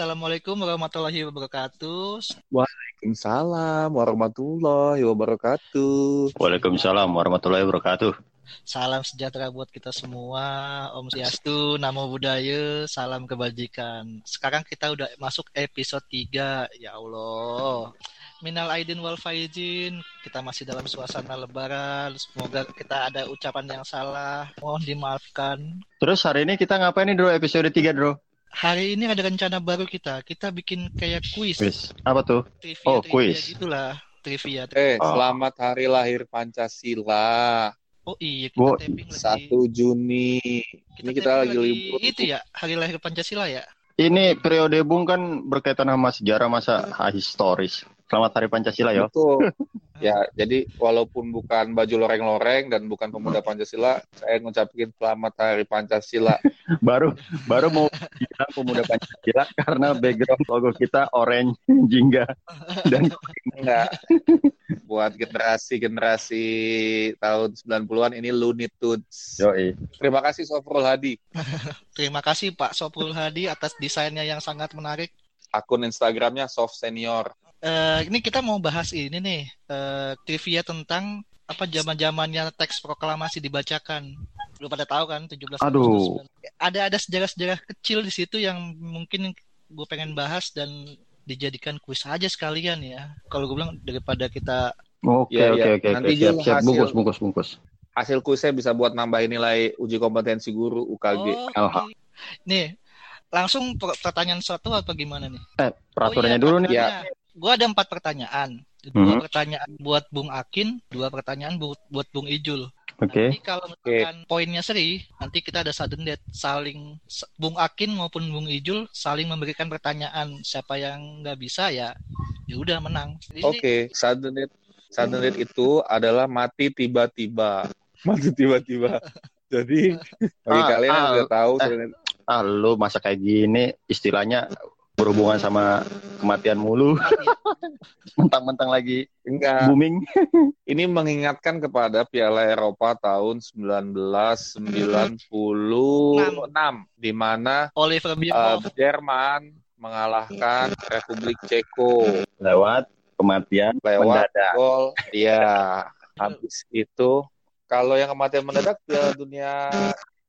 Assalamualaikum warahmatullahi wabarakatuh. Waalaikumsalam warahmatullahi wabarakatuh. Waalaikumsalam warahmatullahi wabarakatuh. Salam sejahtera buat kita semua. Om Swastiastu, Namo Buddhaya, salam kebajikan. Sekarang kita udah masuk episode 3. Ya Allah. Minal aidin wal faizin. Kita masih dalam suasana lebaran. Semoga kita ada ucapan yang salah. Mohon dimaafkan. Terus hari ini kita ngapain nih, Bro? Episode 3, Bro? Hari ini ada rencana baru kita. Kita bikin kayak kuis. Wis, apa tuh? Trivia, Oh, trivia kuis. gitulah. Trivia. Eh, Oh. selamat hari lahir Pancasila. Oh iya, kita Gua- taping lagi. 1 Juni. Ini kita lagi libur. Itu ya, hari lahir Pancasila ya? Ini periode Bung kan berkaitan sama sejarah masa ah, historis. Selamat Hari Pancasila ya. Betul. Ya, jadi walaupun bukan baju loreng-loreng dan bukan pemuda Pancasila, saya ngucapin selamat hari Pancasila. Baru baru mau bilang pemuda Pancasila karena background logo kita orange jingga dan Enggak. Buat generasi-generasi tahun 90-an ini Looney Tunes. yoi. Terima kasih Sofrul Hadi. Terima kasih Pak Soprul Hadi atas desainnya yang sangat menarik. Akun Instagramnya Soft Senior. Eh, ini kita mau bahas ini nih, eh, trivia tentang apa zaman-zamannya teks proklamasi dibacakan. Lu pada tahu kan 17 Aduh. Agustus. Ada ada sejarah-sejarah kecil di situ yang mungkin gue pengen bahas dan dijadikan kuis aja sekalian ya. Kalau gue bilang daripada kita Oke Iya, oke iya. oke Nanti siap siap hasil- bungkus bungkus bungkus. Hasil kuisnya bisa buat nambahin nilai uji kompetensi guru UKG. Oh, Alha. oke. Nih, langsung per- pertanyaan satu apa gimana nih? Eh, peraturannya Oh iya, dulu nih. Ya. Gua ada empat pertanyaan. Dua Mhm. pertanyaan buat Bung Akin, dua pertanyaan buat, buat Bung Ijul. Oke. Nanti kalau misalkan poinnya seri, nanti kita ada sudden death. Saling, Bung Akin maupun Bung Ijul saling memberikan pertanyaan. Siapa yang nggak bisa ya, ya udah menang. Jadi Oke, sudden death. Sudden death itu adalah mati tiba-tiba. Mati tiba-tiba. Jadi bagi Ah, kalian yang ah, udah tahu eh. Ah, lu masa kayak gini istilahnya berhubungan sama kematian mulu, mentang-mentang lagi enggak. booming. Ini mengingatkan kepada Piala Eropa tahun 1996 di mana Oliver Bierhoff, Jerman mengalahkan Republik Ceko lewat kematian lewat mendadak. gol. Iya. Habis itu kalau yang kematian mendadak Piala Dunia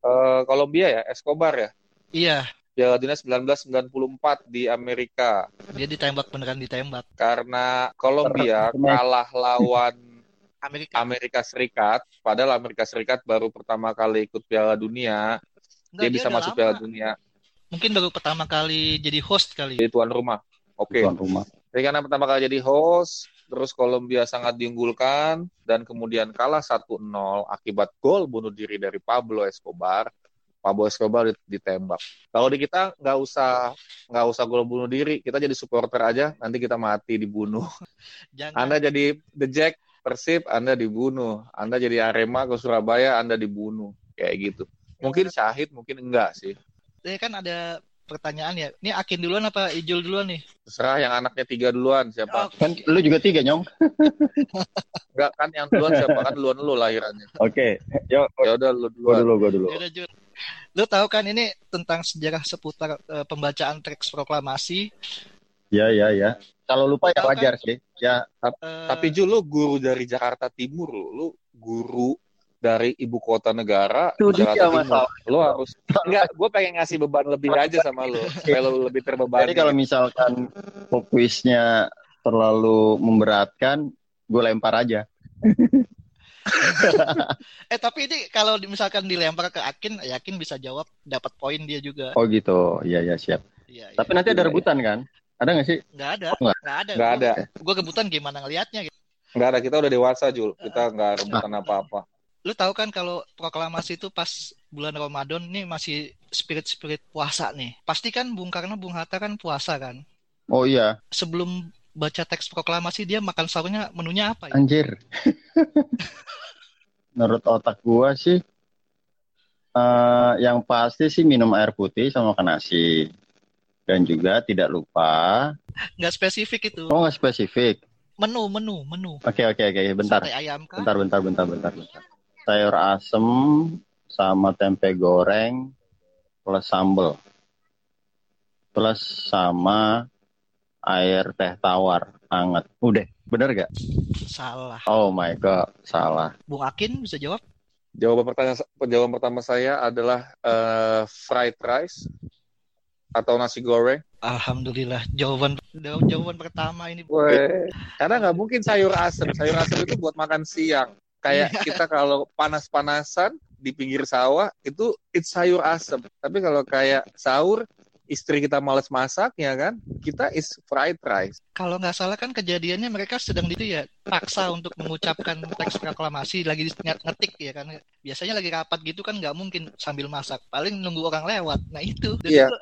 eh, Kolombia ya, Escobar ya. Iya, Piala Dunia 1994 di Amerika dia ditembak beneran ditembak. karena Kolombia kalah lawan Amerika. Amerika Serikat, padahal Amerika Serikat baru pertama kali ikut Piala Dunia, Enggak, dia bisa udah masuk lama. Piala Dunia Mungkin baru pertama kali jadi host kali. jadi tuan rumah. Oke. Tuan rumah. Jadi karena pertama kali jadi host, terus Kolombia sangat diunggulkan dan kemudian kalah 1-0 akibat gol bunuh diri dari Pablo Escobar. Pablo Escobar dit- ditembak. Kalau di kita nggak usah nggak usah gol bunuh diri, kita jadi supporter aja, nanti kita mati dibunuh. Jangan Anda jadi The Jack Persib, Anda dibunuh. Anda jadi Arema ke Surabaya, Anda dibunuh. Kayak gitu. Mungkin syahid, mungkin enggak sih. ya kan ada pertanyaan ya. Ini Akin duluan apa Ijul duluan nih? Terserah yang anaknya tiga duluan siapa. Oh, Kan lu juga tiga nyong. Enggak kan yang duluan siapa kan duluan lu lahirannya. Oke. Yuk, Ya udah lu gua duluan. dulu, gua dulu. Yaudah. Lu tahu kan ini tentang sejarah seputar eh, pembacaan teks proklamasi. Ya, ya, ya. Kalau lupa ya kan? wajar sih. Ya, Eh, Tapi Ju, lu guru dari Jakarta Timur lu. Lu guru dari ibu kota negara Itu Jakarta dia Timur. masalah. Lu harus enggak, gue pengen ngasih beban lebih aja sama lu supaya lu lebih terbebani. jadi kalau misalkan kuisnya terlalu memberatkan, gue lempar aja. eh tapi ini kalau misalkan dilempar ke Akin, yakin bisa jawab dapat poin dia juga. Oh gitu. Iya, ya siap. Iya, Tapi iya. nanti ada Iya, rebutan kan? Ada nggak sih? nggak ada, Oh, nggak. nggak ada. Nggak ada. Gue kebutan gimana ngelihatnya gitu. Enggak ada, kita udah dewasa, Jul. Kita enggak rebutan apa-apa. Lu tahu kan kalau proklamasi itu pas bulan Ramadan nih masih spirit-spirit puasa nih. Pasti kan Bung Karno, Bung Hatta kan puasa kan. Oh iya, Sebelum baca teks proklamasi dia makan sahurnya menunya apa ya? anjir. Menurut otak gua sih, eh, yang pasti sih minum air putih sama makan nasi. Dan juga tidak lupa, Nggak spesifik itu. oh nggak spesifik. Menu, menu, menu. Oke oke oke, bentar, Sate ayam kah? bentar bentar bentar bentar bentar. Sayur asem sama tempe goreng plus sambel. plus sama air teh tawar hangat. Udah, bener gak? Salah. Oh my god, salah. Bung Akin bisa jawab? Jawaban pertanyaan jawaban pertama saya adalah eh, fried rice atau nasi goreng. Alhamdulillah. Jawaban jawaban pertama ini. Weh, karena nggak mungkin sayur asem. Sayur asem itu buat makan siang. Kayak Iya. kita kalau panas-panasan di pinggir sawah itu it's sayur asem. Tapi kalau kayak sahur istri kita males masak ya kan, kita is fried rice. Kalau nggak salah kan kejadiannya mereka sedang itu ya paksa untuk mengucapkan teks proklamasi lagi ngetik ya kan. Biasanya lagi rapat gitu kan nggak mungkin sambil masak. Paling nunggu orang lewat. Nah itu. Dan Iya. itu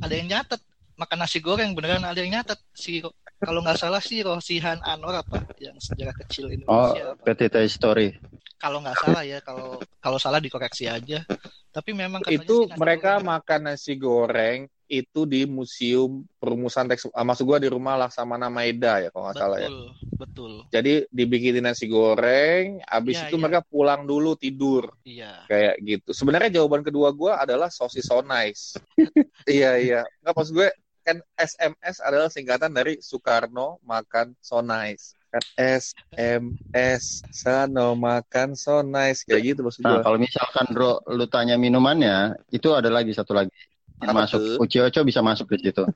ada yang nyatet makan nasi goreng beneran ada yang nyatet si kalau nggak salah si Rosihan Anwar apa yang sejarah kecil Oh, Indonesia apa. petita story. kalau nggak salah ya kalau kalau salah dikoreksi aja tapi memang katanya itu sih mereka goreng- makan nasi goreng itu di museum perumusan teks ah, maksud gua di rumah Laksamana Maeda ya kalau nggak salah ya. betul betul Jadi dibikinin nasi goreng, habis Iya, itu iya. mereka pulang dulu tidur iya kayak gitu. Sebenarnya jawaban kedua gua adalah sosis so nice. iya iya. Nggak pas gue kan SMS adalah singkatan dari Soekarno makan so nice. Kan SMS Sano makan so nice kayak gitu maksud Nah, gua. kalau misalkan Bro, lu tanya minumannya, itu ada lagi satu lagi. Masuk. Uci Oco bisa masuk di situ.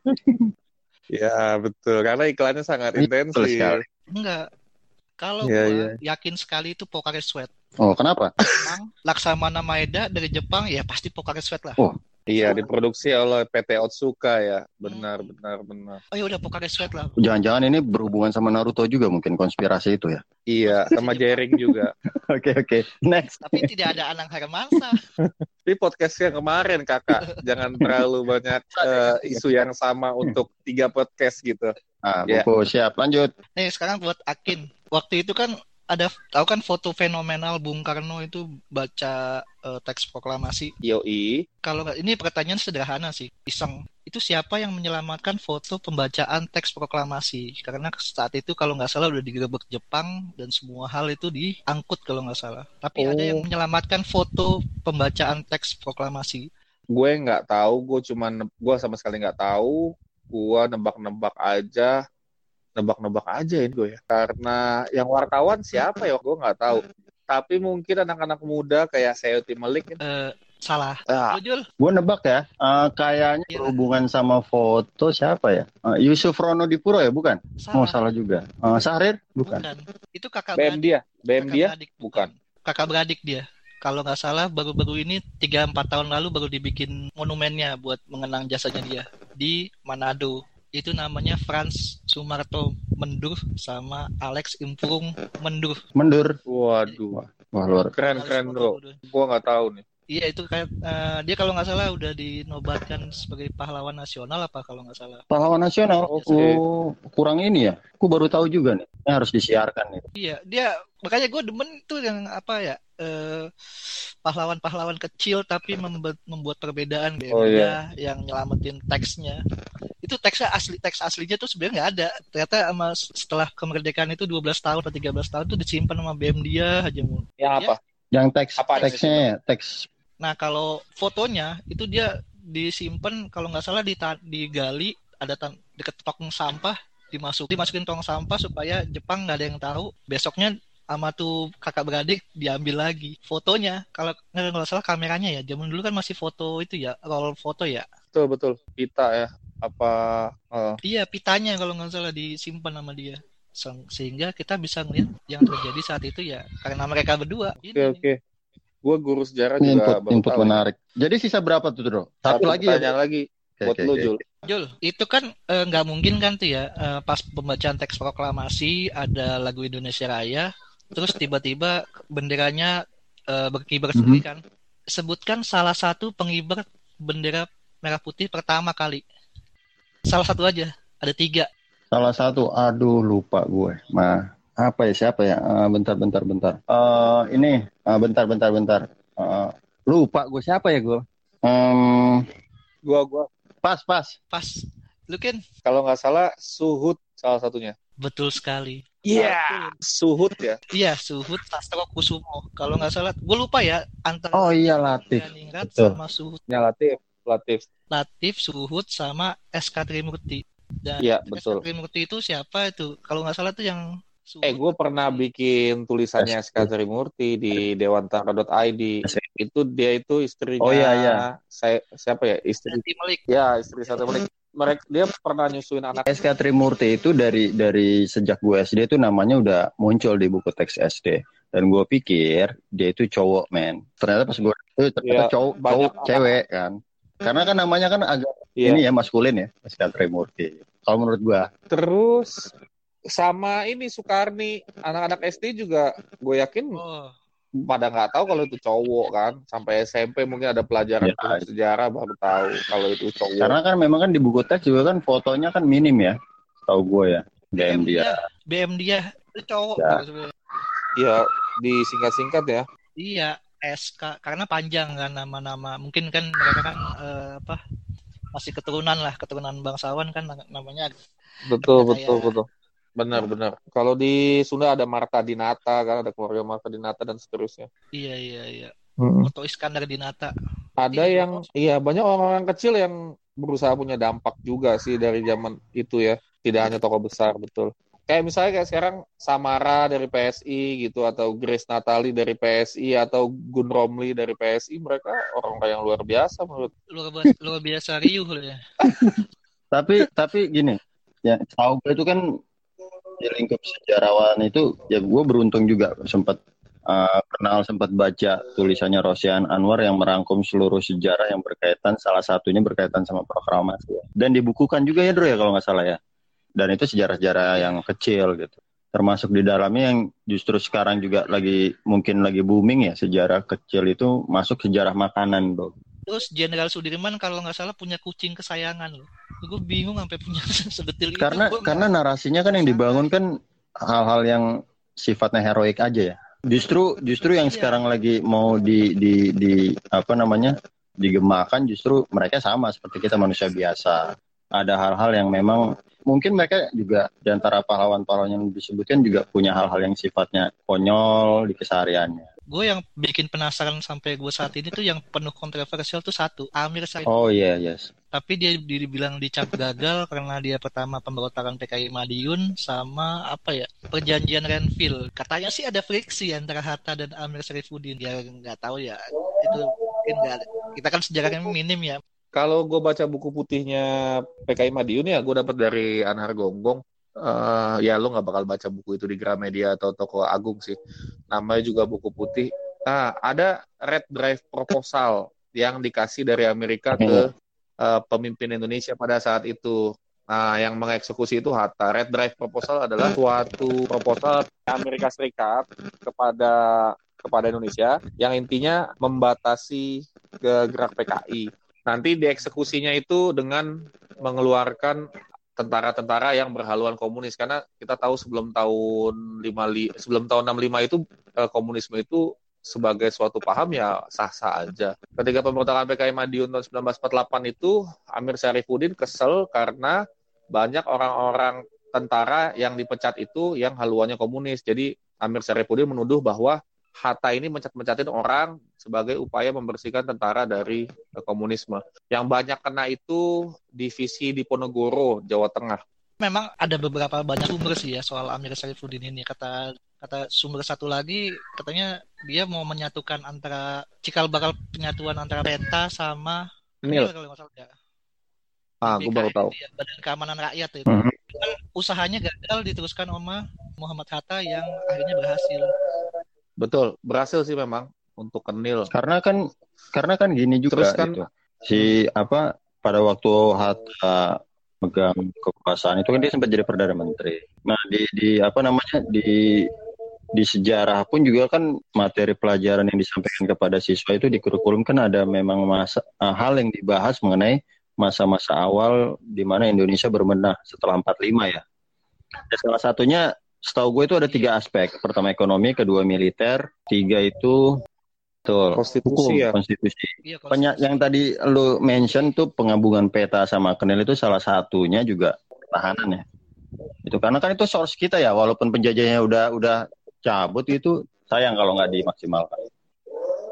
Ya betul karena iklannya sangat intensif. enggak kalau Iya, gua iya. yakin sekali itu Pocari Sweat Oh, kenapa? Jepang Laksamana Maeda dari Jepang ya pasti Pocari Sweat lah Oh. Iya diproduksi oleh PT Otsuka ya. Benar benar benar. oh ya udah Pocari Sweat lah Jangan-jangan ini berhubungan sama Naruto juga mungkin konspirasi itu ya. Iya sama jaring juga. Oke, oke. Next. tapi tidak ada Anang Hermansa Tapi podcastnya kemarin kakak, jangan terlalu banyak eh, isu yang sama untuk tiga podcast gitu. Ah, Ya. buku siap. Lanjut. nih sekarang buat Akin waktu itu kan ada tahu kan foto fenomenal Bung Karno itu baca eh, teks proklamasi? Yoi, kalau ini pertanyaan sederhana sih iseng. Itu siapa yang menyelamatkan foto pembacaan teks proklamasi? Karena saat itu kalau nggak salah udah digerebek Jepang dan semua hal itu diangkut kalau nggak salah. Tapi ada yang Oh. menyelamatkan foto pembacaan teks proklamasi. Gue nggak tahu, gue cuman gue sama sekali nggak tahu. Gue nebak-nebak aja, nebak-nebak aja ini gue ya. Karena yang wartawan siapa ya, gue nggak tahu. Tapi mungkin anak-anak muda kayak Sayuti Melik. Eh, salah Ah, Lu, Jul? Gue nebak ya. eh, kayaknya Iya. berhubungan sama foto siapa ya? Eh, Yusuf Rono Dipuro ya, bukan? Oh, salah salah juga. Eh, Sahrir? bukan. Bukan. itu kakak BM beradik dia, BM kakak dia, beradik, bukan. kakak beradik dia kalau nggak salah baru-baru ini 3-4 tahun lalu baru dibikin monumennya buat mengenang jasanya dia di Manado itu namanya Franz Sumarto Mendur sama Alex Imprung Mendur Mendur. Waduh, Wah, luar. keren keren bro. Gue nggak tahu nih. Iya itu kayak eh, dia kalau nggak salah udah dinobatkan sebagai pahlawan nasional apa kalau nggak salah. Pahlawan nasional. Oke. Oh, kurang ini ya. Aku baru tahu juga nih. Ini harus disiarkan nih. Iya dia makanya gue demen tuh yang apa ya eh, pahlawan-pahlawan kecil tapi membuat, membuat perbedaan kayak Oh, dia yang nyelamatin teksnya. Itu teksnya asli teks aslinya tuh sebenarnya nggak ada. Ternyata sama setelah kemerdekaan itu 12 tahun atau 13 tahun tuh disimpan sama BM dia aja mulu. Yang apa? Yang teks Apa teksnya ya, teks Nah kalau fotonya itu dia disimpan kalau nggak salah di digali ada tan deket tong sampah dimasuk dimasukin tong sampah supaya Jepang nggak ada yang tahu besoknya sama tuh kakak beradik diambil lagi fotonya kalau nggak nggak salah kameranya ya zaman dulu kan masih foto itu ya roll foto ya Betul betul. Pita ya. Apa? eh, iya pitanya kalau nggak salah disimpan sama dia Se- sehingga kita bisa ngeliat yang terjadi saat itu ya karena mereka berdua Oke Ini. oke. Gue guru sejarah ini juga input baru input tahu. menarik. Jadi sisa berapa tuh, Bro? Satu, lagi ya. lagi Oke, buat oke, lu oke. Jul. Jul, itu kan eh, nggak mungkin kan tuh ya eh, pas pembacaan teks proklamasi ada lagu Indonesia Raya, terus tiba-tiba benderanya eh, berkibar sendiri kan. Sebutkan salah satu pengibar bendera merah putih pertama kali. Salah satu aja, ada tiga. Salah satu, aduh lupa gue. Nah, apa ya siapa ya? Eh, bentar, bentar, bentar. Eh, ini, eh, bentar, bentar, bentar. Eh, lupa gue siapa ya gue? Em, Gua gua pas, pas. Pas, lu kan kalau nggak salah Suhut salah satunya. betul sekali. Iya. Suhut ya. Iya, Suhut Sastro Kusumo. Kalau nggak salah, gue lupa ya antara Oh iya Latif. Betul. sama Suhut. Ya Latif. Latif. Latif, Suhud, sama SK Trimurti. Dan Iya, SK betul. Trimurti itu siapa itu? Kalau nggak salah tuh yang Suhud. Eh, gue pernah bikin tulisannya SK Trimurti di dewantara.id. Itu dia itu istrinya. Oh, iya, iya. Saya siapa ya? Istri. Sati Melik. Ya, istri satu menit. Mereka dia pernah nyusuin anak. SK Trimurti itu dari dari sejak gue SD itu namanya udah muncul di buku teks SD dan gue pikir dia itu cowok men ternyata pas gue itu ternyata Iya, cowok cowok cewek kan karena kan namanya kan agak Iya. ini ya maskulin ya SK Trimurti kalau menurut gue Terus sama ini Sukarni, anak-anak SD juga gue yakin Oh, pada nggak tahu kalau itu cowok kan. Sampai SMP mungkin ada pelajaran Ya. sejarah baru tahu kalau itu cowok. karena kan memang kan di buku teks juga kan fotonya kan minim ya tahu gue ya DM dia BM dia itu cowok Ya. sebenarnya. Iya, disingkat-singkat ya. Iya, SK karena panjang kan nama-nama. Mungkin kan mereka kan eh, apa masih keturunan lah, keturunan bangsawan kan namanya Betul, Kayak- betul, betul. Benar, benar. Kalau di Sunda ada Marta Dinata kan, ada keluarga Marta Dinata dan seterusnya. iya iya iya. Hmm. Oto Iskandar Dinata. Ada Iya, yang, iya banyak orang-orang kecil yang berusaha punya dampak juga sih dari zaman itu ya. Tidak hanya tokoh besar, betul. Kayak misalnya kayak sekarang Samara dari PSI gitu, atau Grace Natali dari PSI, atau Gun Romli dari PSI, mereka orang-orang yang luar biasa menurut. Luar biasa, luar biasa riuh loh ya. tapi tapi gini ya tahu gue itu kan di lingkup sejarawan itu ya gue beruntung juga sempat uh, kenal sempat baca tulisannya Rosian Anwar yang merangkum seluruh sejarah yang berkaitan salah satunya berkaitan sama proklamasi ya. dan dibukukan juga ya Bro ya kalau nggak salah ya dan itu sejarah-sejarah yang kecil gitu termasuk di dalamnya yang justru sekarang juga lagi mungkin lagi booming ya sejarah kecil itu masuk sejarah makanan bro Terus Jenderal Sudirman kalau nggak salah punya kucing kesayangan loh. Gue bingung sampai punya sedetil itu. karena karena narasinya kan yang dibangun kan hal-hal yang sifatnya heroik aja ya justru justru yang Iya. sekarang lagi mau di di di apa namanya digemakan justru mereka sama seperti kita manusia biasa ada hal-hal yang memang mungkin mereka juga di antara pahlawan-pahlawan yang disebutkan juga punya hal-hal yang sifatnya konyol di kesehariannya. Gue yang bikin penasaran sampai gue saat ini tuh yang penuh kontroversial tuh satu Amir Said. Oh iya yes. Tapi dia dibilang dicap gagal karena dia pertama pemberontakan PKI Madiun sama apa ya perjanjian Renville katanya sih ada friksi antara Hatta dan Amir Sarifuddin. Ya nggak tahu ya. Itu mungkin nggak kita kan sejarahnya minim ya Kalau gue baca buku putihnya PKI Madiun ya, gue dapat dari Anhar Gonggong. Eh, ya lo nggak bakal baca buku itu di Gramedia atau toko Agung sih. Namanya juga buku putih. Nah, ada Red Drive Proposal yang dikasih dari Amerika ke eh, pemimpin Indonesia pada saat itu. Nah, yang mengeksekusi itu Hatta. Red Drive Proposal adalah suatu proposal Amerika Serikat kepada kepada Indonesia yang intinya membatasi ke gerak PKI. Nanti dieksekusinya itu dengan mengeluarkan tentara-tentara yang berhaluan komunis karena kita tahu sebelum tahun 55 sebelum tahun 65 itu eh, komunisme itu sebagai suatu paham ya sah-sah aja. Ketika pemberontakan PKI Madiun tahun 1948 itu Amir Syarifuddin kesel karena banyak orang-orang tentara yang dipecat itu yang haluannya komunis. Jadi Amir Syarifuddin menuduh bahwa Hatta ini mencat-mencatin orang sebagai upaya membersihkan tentara dari eh, komunisme. Yang banyak kena itu divisi di Ponorogo, Jawa Tengah. memang ada beberapa banyak sumber sih ya soal Amir Saifuddin ini kata kata sumber satu lagi katanya dia mau menyatukan antara cikal bakal penyatuan antara peta sama Nil. kalau nggak salah ya. Ah, gue baru tahu. ya, Badan Keamanan Rakyat itu. Mhm. Kan usahanya gagal diteruskan sama Muhammad Hatta yang akhirnya berhasil. Betul, berhasil sih memang untuk kenil. karena kan karena kan gini juga Terus kan- gitu. si apa pada waktu Hatta megang kekuasaan itu kan dia sempat jadi perdana menteri. Nah di di apa namanya di di sejarah pun juga kan materi pelajaran yang disampaikan kepada siswa itu di kurikulum kan ada memang masa ah, hal yang dibahas mengenai masa-masa awal di mana Indonesia berbenah setelah 45 ya. Dan salah satunya setahu gue itu ada tiga aspek. Pertama ekonomi, kedua militer, tiga itu betul Konstitusi hukum, ya. konstitusi. Iya, Penya- yang tadi lu mention tuh penggabungan peta sama kenil itu salah satunya juga pertahanan ya. Itu karena kan itu source kita ya, walaupun penjajahnya udah udah cabut itu sayang kalau nggak dimaksimalkan.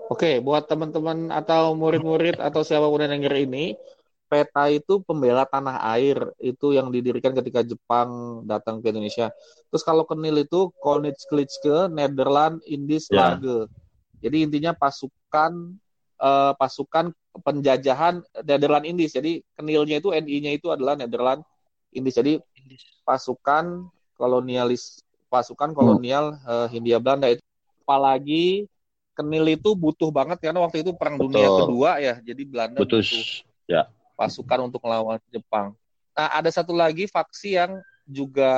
Oke, buat teman-teman atau murid-murid atau siapa pun yang denger ini, peta itu pembela tanah air itu yang didirikan ketika Jepang datang ke Indonesia. Terus kalau kenil itu Koninklijke Nederland Indies Ya. Lage. Jadi intinya pasukan eh, pasukan penjajahan Nederland Indies. Jadi kenilnya itu NI-nya itu adalah Nederland Indies. Jadi pasukan kolonialis pasukan kolonial eh, Hindia Belanda itu apalagi kenil itu butuh banget karena waktu itu perang dunia Betul. kedua ya. Jadi Belanda Betul. butuh pasukan untuk melawan Jepang. Nah, ada satu lagi faksi yang juga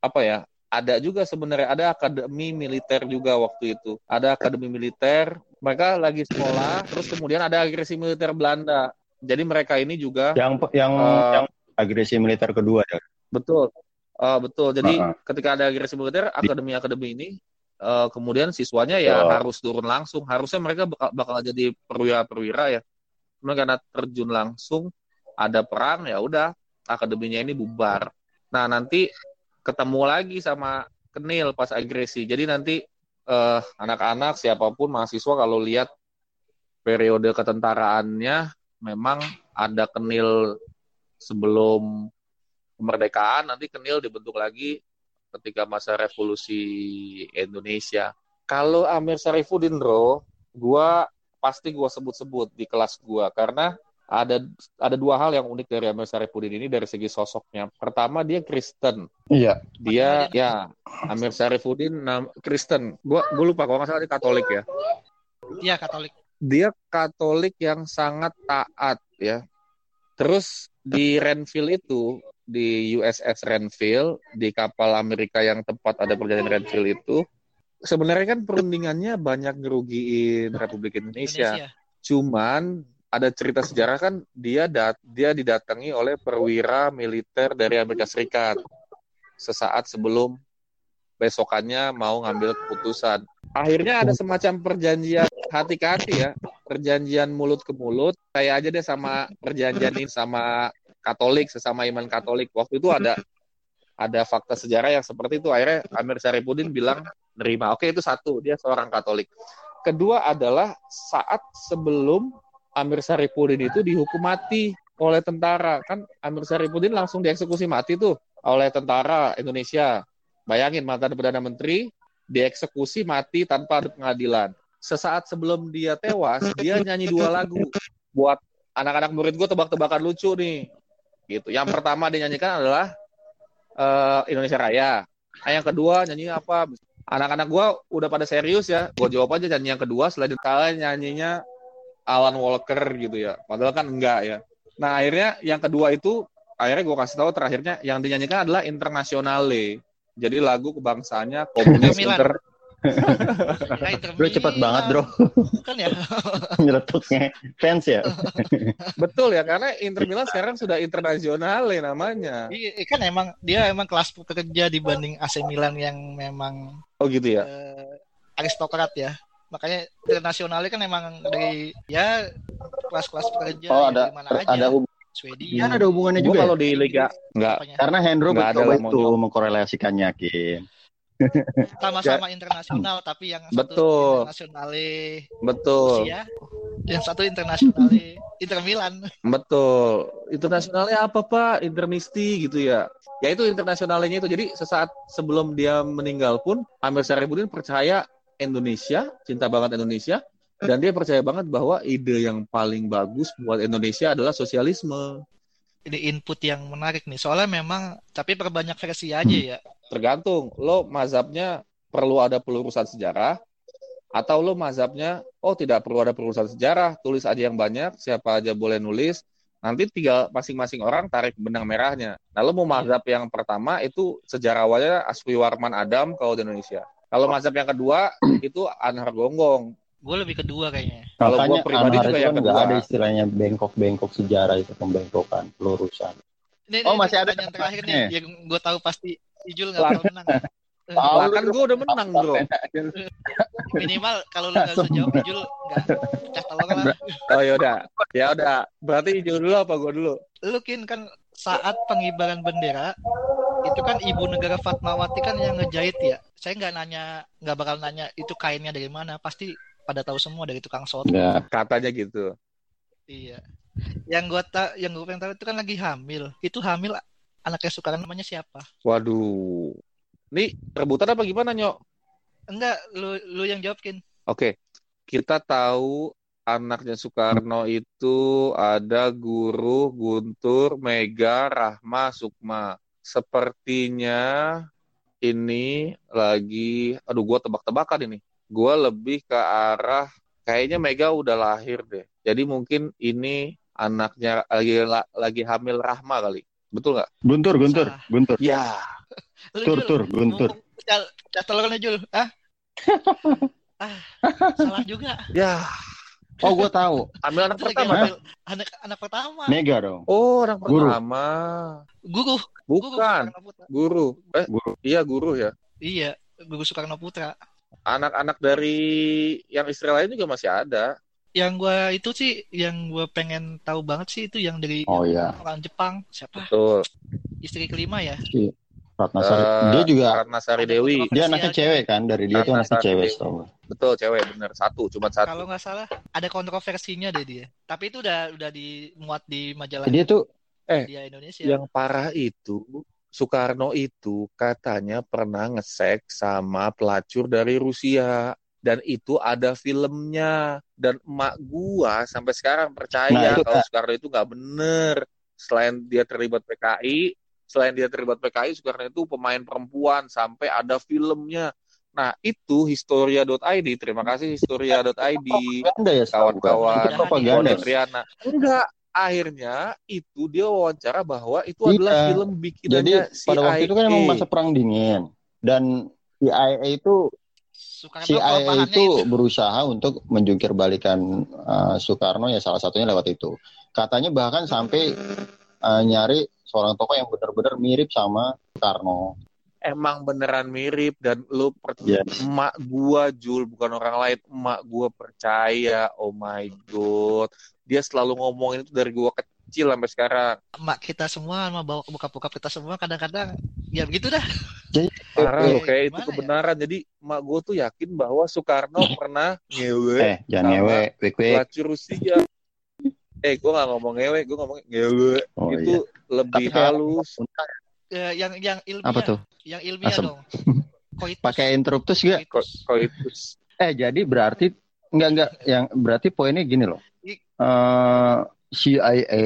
apa ya? Ada juga sebenarnya ada akademi militer juga waktu itu. Ada akademi militer, mereka lagi sekolah, terus kemudian ada agresi militer Belanda. Jadi mereka ini juga Yang yang Eh, yang agresi militer kedua ya. betul, Eh, betul. Jadi Uh-uh. ketika ada agresi militer, akademi-akademi ini eh, kemudian siswanya ya Betul. harus turun langsung. Harusnya mereka bakal, bakal jadi perwira-perwira ya. Cuma karena terjun langsung ada perang ya udah akademinya ini bubar. Nah nanti ketemu lagi sama Kenil pas agresi. Jadi nanti eh, anak-anak siapa pun mahasiswa kalau lihat periode ketentaraannya memang ada Kenil sebelum kemerdekaan nanti Kenil dibentuk lagi ketika masa revolusi Indonesia. Kalau Amir Syarifuddin Bro, gua pasti gua sebut-sebut di kelas gua karena ada ada dua hal yang unik dari Amir Syarifuddin ini dari segi sosoknya. Pertama dia Kristen. Iya. Dia ya Amir Syarifuddin nam, Kristen. Gua gua lupa kalau nggak salah dia Katolik ya. Iya Katolik. Dia Katolik yang sangat taat ya. Terus di Renville itu di USS Renville di kapal Amerika yang tempat ada perjanjian Renville itu sebenarnya kan perundingannya banyak ngerugiin Republik Indonesia. Indonesia. Cuman ada cerita sejarah kan dia dat dia didatangi oleh perwira militer dari Amerika Serikat sesaat sebelum besokannya mau ngambil keputusan. Akhirnya ada semacam perjanjian hati ke hati ya, perjanjian mulut ke mulut. Kayak aja deh sama perjanjian ini sama Katolik sesama iman Katolik. Waktu itu ada ada fakta sejarah yang seperti itu. Akhirnya Amir Syarifuddin bilang nerima. Oke itu satu, dia seorang Katolik. Kedua adalah saat sebelum Amir Syarifuddin itu dihukum mati oleh tentara. Kan Amir Syarifuddin langsung dieksekusi mati tuh oleh tentara Indonesia. Bayangin mantan Perdana Menteri dieksekusi mati tanpa ada pengadilan. Sesaat sebelum dia tewas, dia nyanyi dua lagu buat anak-anak murid gue tebak-tebakan lucu nih. Gitu. Yang pertama dia nyanyikan adalah eh, Indonesia Raya. Nah, yang kedua nyanyi apa? Anak-anak gue udah pada serius ya. Gue jawab aja nyanyi yang kedua. Selanjutnya kalian nyanyinya Alan Walker gitu ya. Padahal kan enggak ya. Nah akhirnya yang kedua itu akhirnya gue kasih tahu terakhirnya yang dinyanyikan adalah Internationale. Jadi lagu kebangsaannya komunis Milan. inter Ya, Bro cepat banget bro Kan ya. nyeletuknya fans ya. betul ya karena Inter Milan sekarang sudah internasionale namanya. Iya, kan emang dia emang kelas pekerja dibanding AC Milan yang memang Oh gitu ya. eh, aristokrat ya. Makanya internasionalnya kan emang dari ya kelas-kelas pekerja Oh ya, ada dari mana aja. ada hub- Swedia. kan ada hubungannya juga. kalau ya? di liga enggak? Karena Hendro Nggak ada itu mengkorelasikannya Kim. sama-sama internasional tapi yang satu Betul. internasionale betul. Rusia, yang satu internasionale Inter Milan. Betul. Internasionalnya apa Pak? Intermisti gitu ya. Ya itu internasionalnya itu. Jadi sesaat sebelum dia meninggal pun Amir Syarifuddin percaya Indonesia, cinta banget Indonesia, dan dia percaya banget bahwa ide yang paling bagus buat Indonesia adalah sosialisme. Ini input yang menarik nih. Soalnya memang tapi perbanyak versi aja ya. Tergantung lo mazhabnya perlu ada pelurusan sejarah atau lo mazhabnya oh tidak perlu ada pelurusan sejarah, tulis aja yang banyak, siapa aja boleh nulis. Nanti tinggal masing-masing orang tarik benang merahnya. Nah, lo mau mazhab yang pertama itu sejarawannya Aswi Warman Adam kalau di Indonesia. Kalau mazhab yang kedua itu Anhar Gonggong. Gue lebih kedua kayaknya. Kalau gua pribadi juga yang kan nggak kedua. ada istilahnya bengkok-bengkok sejarah itu pembengkokan pelurusan. Ini, Oh, ini masih ada pertanyaan terakhir nih. Yang gue tahu pasti Ijul nggak bakal menang. Tahu kan gue udah menang bro. Minimal kalau lu nggak bisa jawab Ijul nggak pecah telur lah. Oh yaudah, ya udah. Berarti Ijul dulu apa gue dulu? Lu Kin kan saat pengibaran bendera itu kan ibu negara Fatmawati kan yang ngejahit ya. Saya nggak nanya, nggak bakal nanya itu kainnya dari mana. Pasti pada tahu semua dari tukang soto. Ya. Katanya gitu. Iya. Yang gua tak yang gua pengen tahu itu kan lagi hamil. Itu hamil anaknya Soekarno namanya siapa? Waduh. Nih rebutan apa gimana, Nyok? Enggak, lu lu yang jawabin. Oke. Kita tahu anaknya Soekarno itu ada Guru, Guntur, Mega, Rahma, Sukma. Sepertinya ini lagi, aduh gua tebak-tebakan ini. Gua lebih ke arah, kayaknya Mega udah lahir deh. Jadi mungkin ini anaknya lagi lagi hamil Rahma kali. Betul nggak? Guntur, Guntur, Salah. Guntur. Ya, Lu, Tur, Jul. tur, Guntur. Jal, jal Jul. Ah? ah, salah juga. ya. Oh, gue tahu. Hamil anak pertama. hamil anak anak pertama. Mega dong. Oh, anak Guru. pertama. Guru. Guru Bukan, guru. Eh, Guru. iya guru ya. Iya, Guru Soekarno Putra. Anak-anak dari yang istri lain juga masih ada. Yang gua itu sih yang gua pengen tahu banget sih itu yang dari Oh iya. orang Jepang. Siapa? Betul. Istri kelima ya? Si Ratnasari. Eh, dia juga Ratna Sari ada Dewi. dia anaknya cewek kan dari dia tuh Ratna anaknya cewek setahu. Betul, cewek bener. Satu, cuma satu. Kalau nggak salah ada kontroversinya deh dia. Tapi itu udah udah dimuat di majalah Dia tuh Eh, dia Indonesia. Yang parah itu, Soekarno itu katanya pernah ngesek sama pelacur dari Rusia. Dan itu ada filmnya. Dan emak gua sampai sekarang Nah, percaya itu, kalau. Soekarno itu nggak bener. Selain dia terlibat PKI, selain dia terlibat PKI, Soekarno itu pemain perempuan. Sampai ada filmnya. Nah, itu historia.id. Terima kasih historia.id. ya. Kawan-kawan Itu propaganda. Pondok Riana. Enggak, akhirnya itu dia wawancara bahwa itu Iya. adalah film Jadi bikinannya pada waktu itu kan CIA. emang masa perang dingin dan CIA itu Soekarno CIA kelemahannya itu berusaha untuk menjungkir balikan uh, Soekarno ya salah satunya lewat itu. Katanya bahkan sampai uh, nyari seorang tokoh yang benar-benar mirip sama Soekarno. Emang beneran mirip dan lu percaya Yes. emak gua Jul bukan orang lain emak gua percaya oh my god dia selalu ngomongin itu dari gua kecil sampai sekarang emak kita semua sama bawa bokap-bokap kita semua kadang-kadang ya begitu dah. parah Eh, loh kayak itu ya? kebenaran jadi emak gua tuh yakin bahwa Soekarno pernah ngewe Eh, jangan ngewe, wik Rusia eh gua nggak ngomong ngewe gua ngomong ngewe Oh itu iya. lebih Tapi halus Eh, yang yang ilmiah, Apa tuh? yang ilmiah Asem. dong. Koitus. Pakai interruptus gak? Ko- Koitus. koitus Eh, jadi berarti enggak enggak yang berarti poinnya gini loh. I- Eh CIA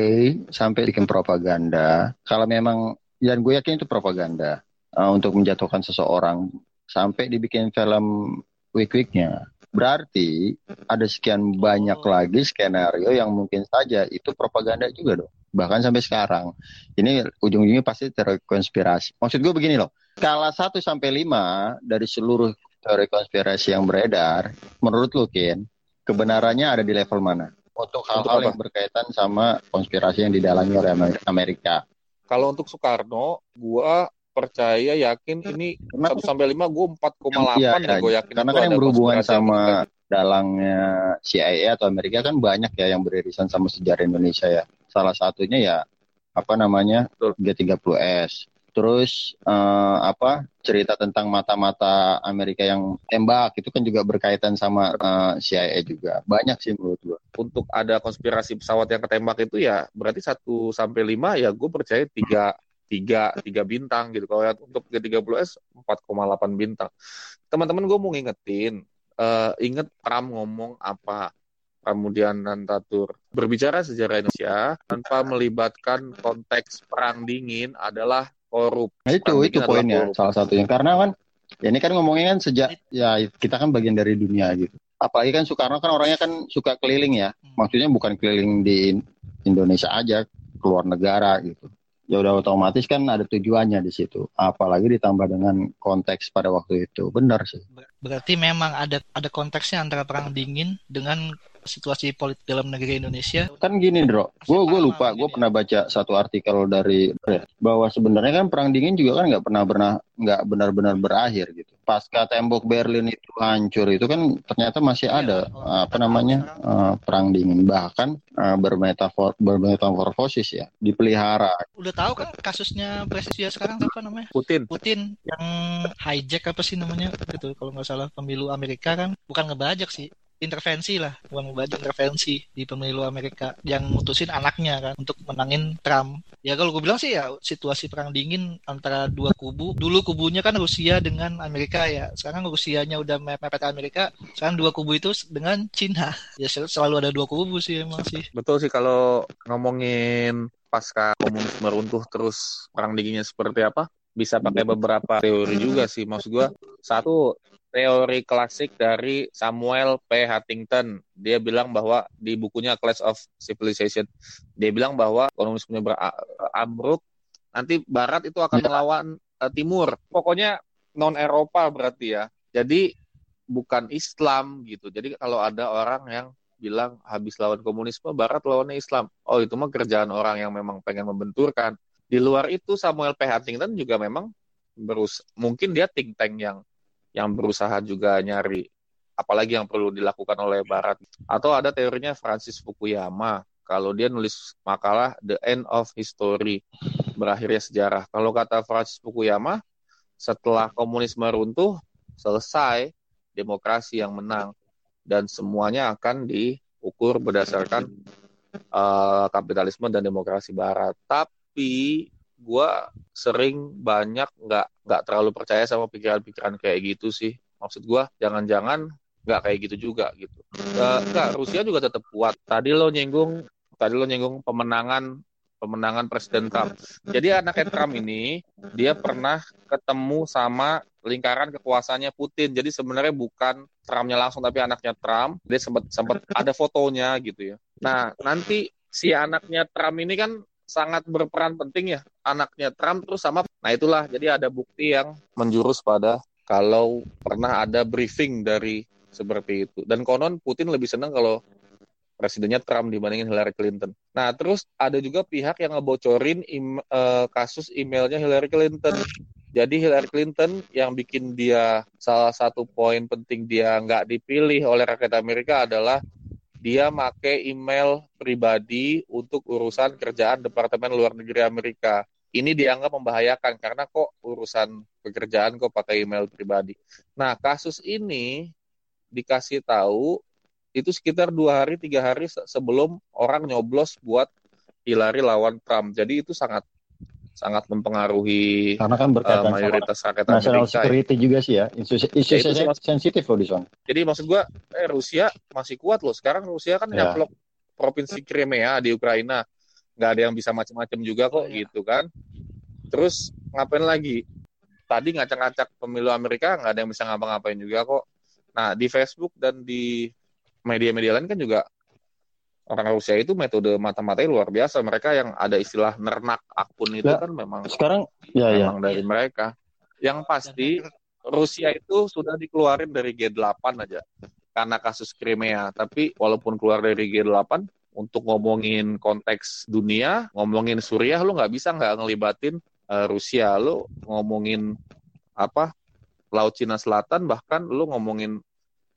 sampai bikin propaganda. Kalau memang dan gue yakin itu propaganda eh, untuk menjatuhkan seseorang sampai dibikin film week-weeknya. Berarti ada sekian banyak Oh. lagi skenario yang mungkin saja itu propaganda juga dong. Bahkan sampai sekarang. Ini ujung-ujungnya pasti terkonspirasi. Maksud gue begini loh. Skala 1 sampai 5 dari seluruh teori konspirasi yang beredar, menurut lu Kin, kebenarannya ada di level mana? Untuk hal-hal yang berkaitan sama konspirasi yang didalami oleh Amer- Amerika. kalau untuk Soekarno gua percaya yakin ini Karena 1 sampai 5 gua 4,8 Iya, deh iya. gua yakin Karena kan yang berhubungan sama berkaitan. dalangnya CIA atau Amerika kan banyak ya yang beririsan sama sejarah Indonesia ya. Salah satunya ya apa namanya Betul. G30S. Terus eh, apa cerita tentang mata-mata Amerika yang tembak itu kan juga berkaitan sama eh, CIA juga. Banyak sih menurut gua. untuk ada konspirasi pesawat yang ketembak itu ya berarti 1 sampai 5 ya gue percaya 3 tiga tiga bintang gitu kalau yang untuk G30S 4,8 bintang teman-teman gue mau ngingetin eh inget Pram ngomong apa Pramudian Nantatur berbicara sejarah Indonesia tanpa melibatkan konteks perang dingin adalah korup Nah, itu Perang itu poinnya korup. salah satunya karena kan ya ini kan ngomongnya kan sejak ya kita kan bagian dari dunia gitu. Apalagi kan Soekarno kan orangnya kan suka keliling ya. Hmm. Maksudnya bukan keliling di In- Indonesia aja, keluar negara gitu. Ya udah otomatis kan ada tujuannya di situ. Apalagi ditambah dengan konteks pada waktu itu. Benar sih. Ber- Berarti memang ada ada konteksnya antara perang dingin dengan situasi politik dalam negeri Indonesia. Kan gini, Bro. Gue gue lupa, gue ya. pernah baca satu artikel dari bahwa sebenarnya kan perang dingin juga kan nggak pernah pernah nggak benar-benar berakhir gitu. Pasca tembok Berlin itu hancur itu kan ternyata masih Iya, ada oh, apa namanya eh, perang dingin bahkan eh, bermetafor bermetamorfosis ya dipelihara. Udah tahu kan kasusnya presiden sekarang apa namanya? Putin Putin yang hijack apa sih namanya gitu kalau nggak salah pemilu Amerika kan bukan ngebajak sih intervensi lah, bukan membantu intervensi di pemilu Amerika yang mutusin anaknya kan untuk menangin Trump. Ya kalau gue bilang sih ya situasi perang dingin antara dua kubu. Dulu kubunya kan Rusia dengan Amerika ya. Sekarang Rusianya udah mepet Amerika. Sekarang dua kubu itu dengan Cina. Ya selalu ada dua kubu sih emang sih. Betul sih kalau ngomongin pasca komunisme runtuh terus perang dinginnya seperti apa bisa pakai beberapa teori juga sih maksud gua satu teori klasik dari Samuel P. Huntington dia bilang bahwa di bukunya Clash of Civilization dia bilang bahwa komunisme beramruk nanti Barat itu akan melawan uh, Timur pokoknya non Eropa berarti ya jadi bukan Islam gitu jadi kalau ada orang yang bilang habis lawan komunisme, Barat lawannya Islam. Oh itu mah kerjaan orang yang memang pengen membenturkan. Di luar itu Samuel P. Huntington juga memang berus mungkin dia think tank yang yang berusaha juga nyari apalagi yang perlu dilakukan oleh Barat. Atau ada teorinya Francis Fukuyama. Kalau dia nulis makalah The End of History, berakhirnya sejarah. Kalau kata Francis Fukuyama, setelah komunisme runtuh, selesai demokrasi yang menang dan semuanya akan diukur berdasarkan uh, kapitalisme dan demokrasi barat. Tapi gue sering banyak nggak nggak terlalu percaya sama pikiran-pikiran kayak gitu sih. Maksud gue jangan-jangan nggak kayak gitu juga gitu. Uh, Rusia juga tetap kuat. Tadi lo nyinggung tadi lo nyinggung pemenangan pemenangan Presiden Trump. Jadi anaknya Trump ini dia pernah ketemu sama lingkaran kekuasaannya Putin. Jadi sebenarnya bukan Trumpnya langsung tapi anaknya Trump. Dia sempat sempat ada fotonya gitu ya. Nah nanti si anaknya Trump ini kan sangat berperan penting ya anaknya Trump terus sama. Nah itulah jadi ada bukti yang menjurus pada kalau pernah ada briefing dari seperti itu. Dan konon Putin lebih senang kalau presidennya Trump dibandingin Hillary Clinton. Nah, terus ada juga pihak yang ngebocorin im, uh, kasus emailnya Hillary Clinton. Jadi Hillary Clinton yang bikin dia salah satu poin penting dia nggak dipilih oleh rakyat Amerika adalah dia make email pribadi untuk urusan kerjaan Departemen Luar Negeri Amerika. Ini dianggap membahayakan karena kok urusan pekerjaan kok pakai email pribadi. Nah, kasus ini dikasih tahu itu sekitar dua hari tiga hari sebelum orang nyoblos buat Hillary lawan Trump. Jadi itu sangat sangat mempengaruhi karena kan berkaitan uh, mayoritas rakyat national Amerika. security ya. juga sih ya isu isu ya, sensitif loh di sana. Jadi maksud gua eh Rusia masih kuat loh. Sekarang Rusia kan ya. nyaplok provinsi Crimea di Ukraina. nggak ada yang bisa macam-macam juga kok oh, ya. gitu kan. Terus ngapain lagi? Tadi ngacak-ngacak pemilu Amerika nggak ada yang bisa ngapa-ngapain juga kok. Nah di Facebook dan di media-media lain kan juga orang Rusia itu metode mata-matai luar biasa. Mereka yang ada istilah nernak akun itu ya, kan memang sekarang ya, memang ya. dari mereka. Yang pasti Rusia itu sudah dikeluarin dari G8 aja karena kasus Crimea. Tapi walaupun keluar dari G8 untuk ngomongin konteks dunia, ngomongin Suriah, lu nggak bisa nggak ngelibatin uh, Rusia. Lu ngomongin apa Laut Cina Selatan, bahkan lu ngomongin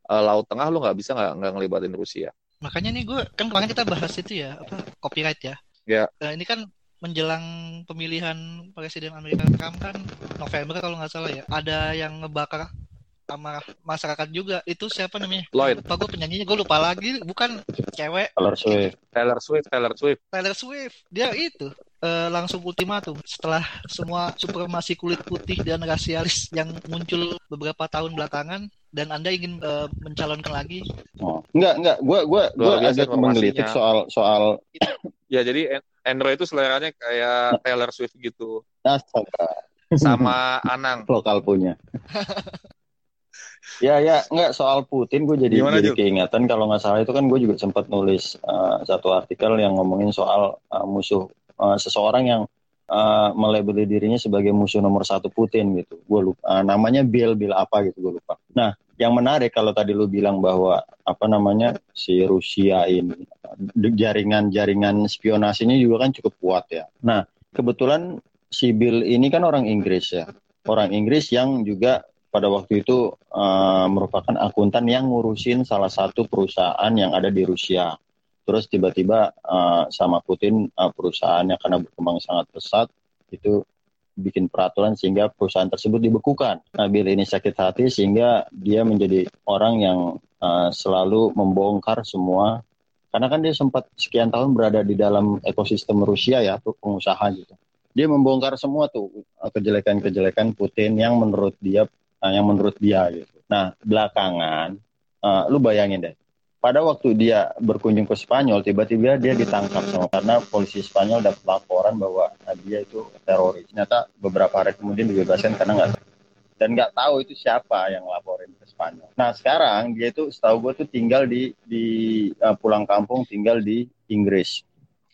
uh, Laut Tengah lu nggak bisa nggak ngelibatin Rusia. Makanya nih gue kan kemarin kita bahas itu ya apa copyright ya. Ya. Nah, ini kan menjelang pemilihan presiden Amerika Trump kan November kalau nggak salah ya. Ada yang ngebakar sama masyarakat juga. Itu siapa namanya? Lloyd. Lupa gue penyanyinya gue lupa lagi. Bukan cewek. Taylor Swift. Taylor Swift Taylor Swift. Taylor Swift. Dia itu uh, langsung ultimatum setelah semua supremasi kulit putih dan rasialis yang muncul beberapa tahun belakangan dan Anda ingin uh, mencalonkan lagi? Oh, enggak, enggak. Gua gua gua agak menggelitik soal soal Ya, jadi Android itu seleranya kayak Taylor Swift gitu. Astaga. Sama Anang. Lokal punya. ya ya enggak soal Putin gue jadi Gimana, jadi keingatan kalau nggak salah itu kan gue juga sempat nulis uh, satu artikel yang ngomongin soal uh, musuh uh, seseorang yang uh, melabeli dirinya sebagai musuh nomor satu Putin gitu. Gue lupa uh, namanya Bill Bill apa gitu gue lupa. Nah yang menarik kalau tadi lu bilang bahwa apa namanya si Rusia ini jaringan-jaringan spionasinya juga kan cukup kuat ya. Nah kebetulan si Bill ini kan orang Inggris ya, orang Inggris yang juga pada waktu itu uh, merupakan akuntan yang ngurusin salah satu perusahaan yang ada di Rusia terus tiba-tiba uh, sama Putin uh, perusahaannya karena berkembang sangat pesat itu bikin peraturan sehingga perusahaan tersebut dibekukan. Nah, Bill ini sakit hati sehingga dia menjadi orang yang uh, selalu membongkar semua. Karena kan dia sempat sekian tahun berada di dalam ekosistem Rusia ya tuh pengusaha gitu. Dia membongkar semua tuh kejelekan-kejelekan Putin yang menurut dia uh, yang menurut dia gitu. Nah belakangan uh, lu bayangin deh pada waktu dia berkunjung ke Spanyol, tiba-tiba dia ditangkap sama karena polisi Spanyol dapat laporan bahwa dia itu teroris. Ternyata beberapa hari kemudian dibebaskan karena nggak dan nggak tahu itu siapa yang laporin ke Spanyol. Nah sekarang dia itu setahu gue tuh tinggal di di uh, pulang kampung tinggal di Inggris.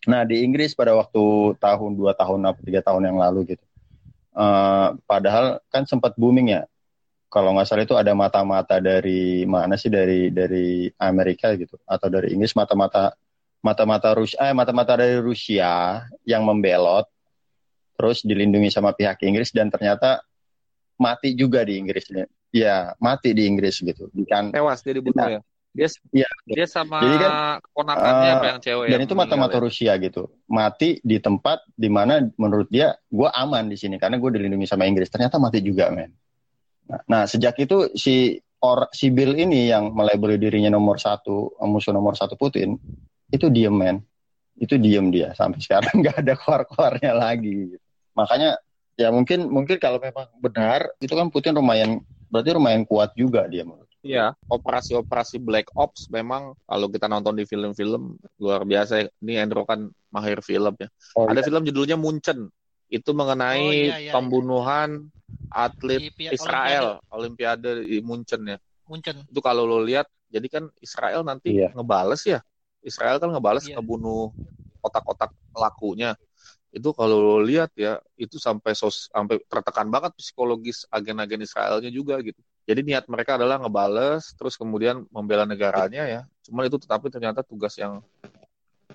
Nah di Inggris pada waktu tahun dua tahun atau tiga tahun yang lalu gitu. Uh, padahal kan sempat booming ya kalau nggak salah itu ada mata-mata dari mana sih? Dari dari Amerika gitu. Atau dari Inggris mata-mata mata-mata Rusia eh mata-mata dari Rusia yang membelot terus dilindungi sama pihak Inggris dan ternyata mati juga di Inggris. Ya mati di Inggris gitu. Kan tewas dia dibunuh nah, ya? Dia ya, dia sama jadi kan, uh, apa yang cewek dan yang itu mata-mata ya? Rusia gitu. Mati di tempat di mana menurut dia gue aman di sini karena gue dilindungi sama Inggris. Ternyata mati juga men Nah, sejak itu si or si Bill ini yang melabeli dirinya nomor satu, musuh nomor satu Putin, itu diem men, itu diem dia sampai sekarang nggak ada keluar-keluarnya lagi. Makanya ya mungkin mungkin kalau memang benar itu kan Putin lumayan berarti lumayan kuat juga dia menurut. Iya, operasi-operasi Black Ops memang kalau kita nonton di film-film luar biasa. Ini Andrew kan mahir film ya. Oh, Ada iya. film judulnya Munchen itu mengenai oh, iya, iya, pembunuhan iya. atlet di Israel Olimpiade. di Munchen ya. Munchen. Itu kalau lo lihat, jadi kan Israel nanti iya. ngebales ya. Israel kan ngebales iya. ngebunuh otak-otak pelakunya. Itu kalau lo lihat ya, itu sampai sos, sampai tertekan banget psikologis agen-agen Israelnya juga gitu. Jadi niat mereka adalah ngebales, terus kemudian membela negaranya ya. Cuman itu tetapi ternyata tugas yang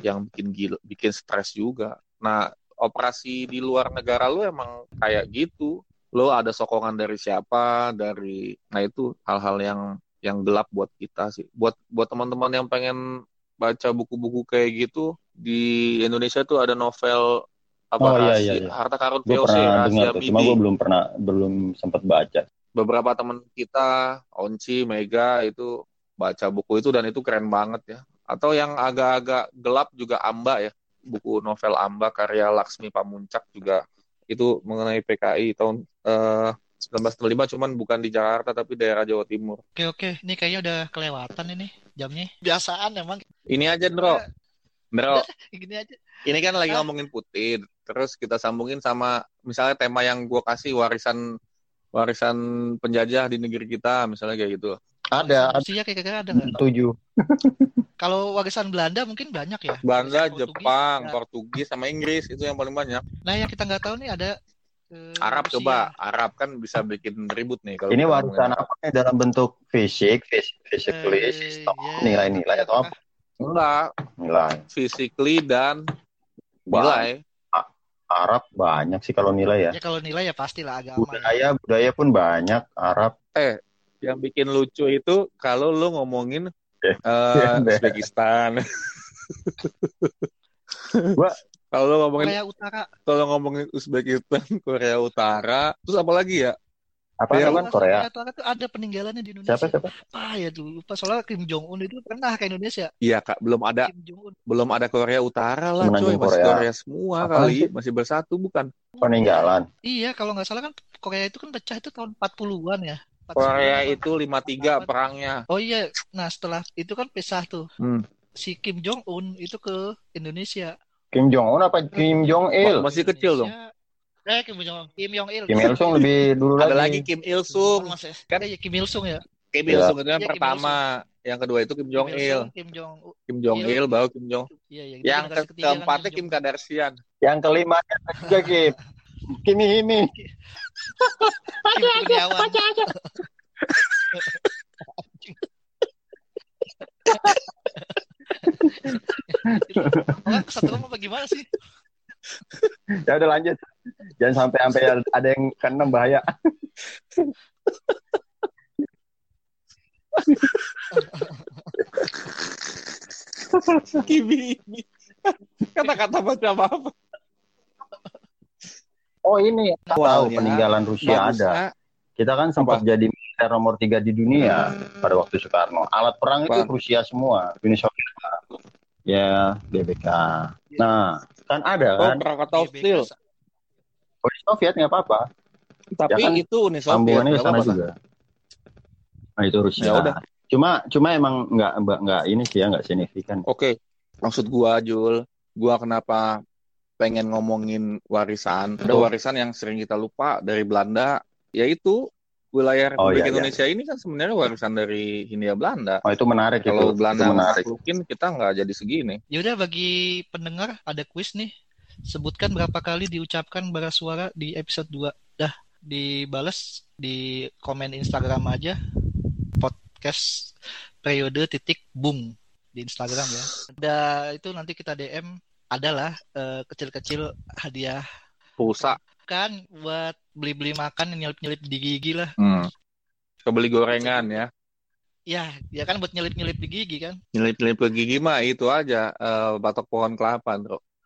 yang bikin gila, bikin stres juga. Nah, operasi di luar negara lu emang kayak gitu. Lo ada sokongan dari siapa dari nah itu hal-hal yang yang gelap buat kita sih. Buat buat teman-teman yang pengen baca buku-buku kayak gitu di Indonesia tuh ada novel apa oh, iya, iya, iya. harta karun gua VOC pernah dengar tuh, cuma gue belum pernah belum sempat baca. Beberapa teman kita Onci Mega itu baca buku itu dan itu keren banget ya. Atau yang agak-agak gelap juga Amba ya buku novel Amba karya Laksmi Pamuncak juga itu mengenai PKI tahun uh, eh, 1995 cuman bukan di Jakarta tapi daerah Jawa Timur. Oke oke, ini kayaknya udah kelewatan ini jamnya. Biasaan emang. Ini aja, Bro. Bro. Gini aja. Ini kan lagi ngomongin Putin, terus kita sambungin sama misalnya tema yang gue kasih warisan warisan penjajah di negeri kita, misalnya kayak gitu. Ada. Rusia kira-kira ada nggak? Tujuh. Kalau warisan Belanda mungkin banyak ya. Belanda, Portugis, Jepang, ya. Portugis sama Inggris itu yang paling banyak. Nah yang kita nggak tahu nih ada uh, Arab Rusia. coba, Arab kan bisa bikin ribut nih kalau Ini warisan apa nih dalam bentuk fisik, physically, uh, sistem, yeah. nilai-nilai atau apa? Enggak. Nilai. Physically dan nilai. Arab banyak sih kalau nilai ya. Ya kalau nilai ya pastilah agama. Budaya, ya. budaya pun banyak Arab. Eh, yang bikin lucu itu kalau lu ngomongin uh, Uzbekistan. kalau lu ngomongin Korea Utara. Kalau ngomongin Uzbekistan, Korea Utara, terus apa lagi ya? Apa ya, kan Korea? Korea itu ada peninggalannya di Indonesia. Siapa siapa? Ah ya dulu lupa soalnya Kim Jong Un itu pernah ke Indonesia. Iya kak, belum ada belum ada Korea Utara lah coy, masih Korea, Korea semua Apa kali, sih? masih bersatu bukan? Peninggalan. Iya, kalau nggak salah kan Korea itu kan pecah itu tahun 40-an ya. Korea itu 53 perangnya. Oh iya, nah setelah itu kan pisah tuh. Hmm. Si Kim Jong Un itu ke Indonesia. Kim Jong Un apa Kim Jong Il? Masih kecil dong. Eh Kim Jong Kim Jong Il. Kim Il Sung lebih dulu lagi. Ada lagi Kim Il Sung. Kan ya Kim Il Sung ya. Kim Il Sung itu yang ya, pertama. Yang kedua itu Kim Jong Il. Kim Jong Kim Jong Il baru Kim Jong. Iya, iya. Yang ke keempatnya Kim Kardashian. Yang kelima juga Kim. Kimi Himi. Kim Kurniawan. satu rumah apa gimana sih? ya udah lanjut. Jangan sampai sampai ada yang keenam bahaya. Ini kata-kata baca apa apa Oh ini tahu peninggalan Rusia Bagus, ada. Kita kan sempat apa? jadi militer nomor tiga di dunia pada waktu Soekarno. Alat perang itu Bang. Rusia semua, Uni Soviet. Ya, BBK. Nah, kan ada Oh, kan? Krakatau GBK Steel. Uni Soviet nggak apa-apa. Tapi Ya kan, itu Uni Soviet. Sambungannya ke nggak sana apa-apa. juga. Nah, itu Rusia. Ya udah. Cuma cuma emang nggak nggak ini sih ya nggak signifikan. Oke, maksud gua Jul, gua kenapa pengen ngomongin warisan? Ada warisan yang sering kita lupa dari Belanda, yaitu wilayah Oh, Republik iya, iya. Indonesia ini kan sebenarnya warisan dari Hindia Belanda. Oh itu menarik Kalau itu. Belanda itu menarik. mungkin kita nggak jadi segini. Yaudah bagi pendengar ada kuis nih. Sebutkan berapa kali diucapkan bara suara di episode 2. Dah dibales di komen Instagram aja. Podcast periode titik boom di Instagram ya. Ada itu nanti kita DM adalah eh, kecil-kecil hadiah Pulsa, kan buat beli-beli makan nyelip-nyelip di gigi lah. hmm. kebeli gorengan ya. Ya, ya kan buat nyelip-nyelip di gigi kan. Nyelip-nyelip ke gigi mah itu aja, eh, batok pohon kelapa, bro.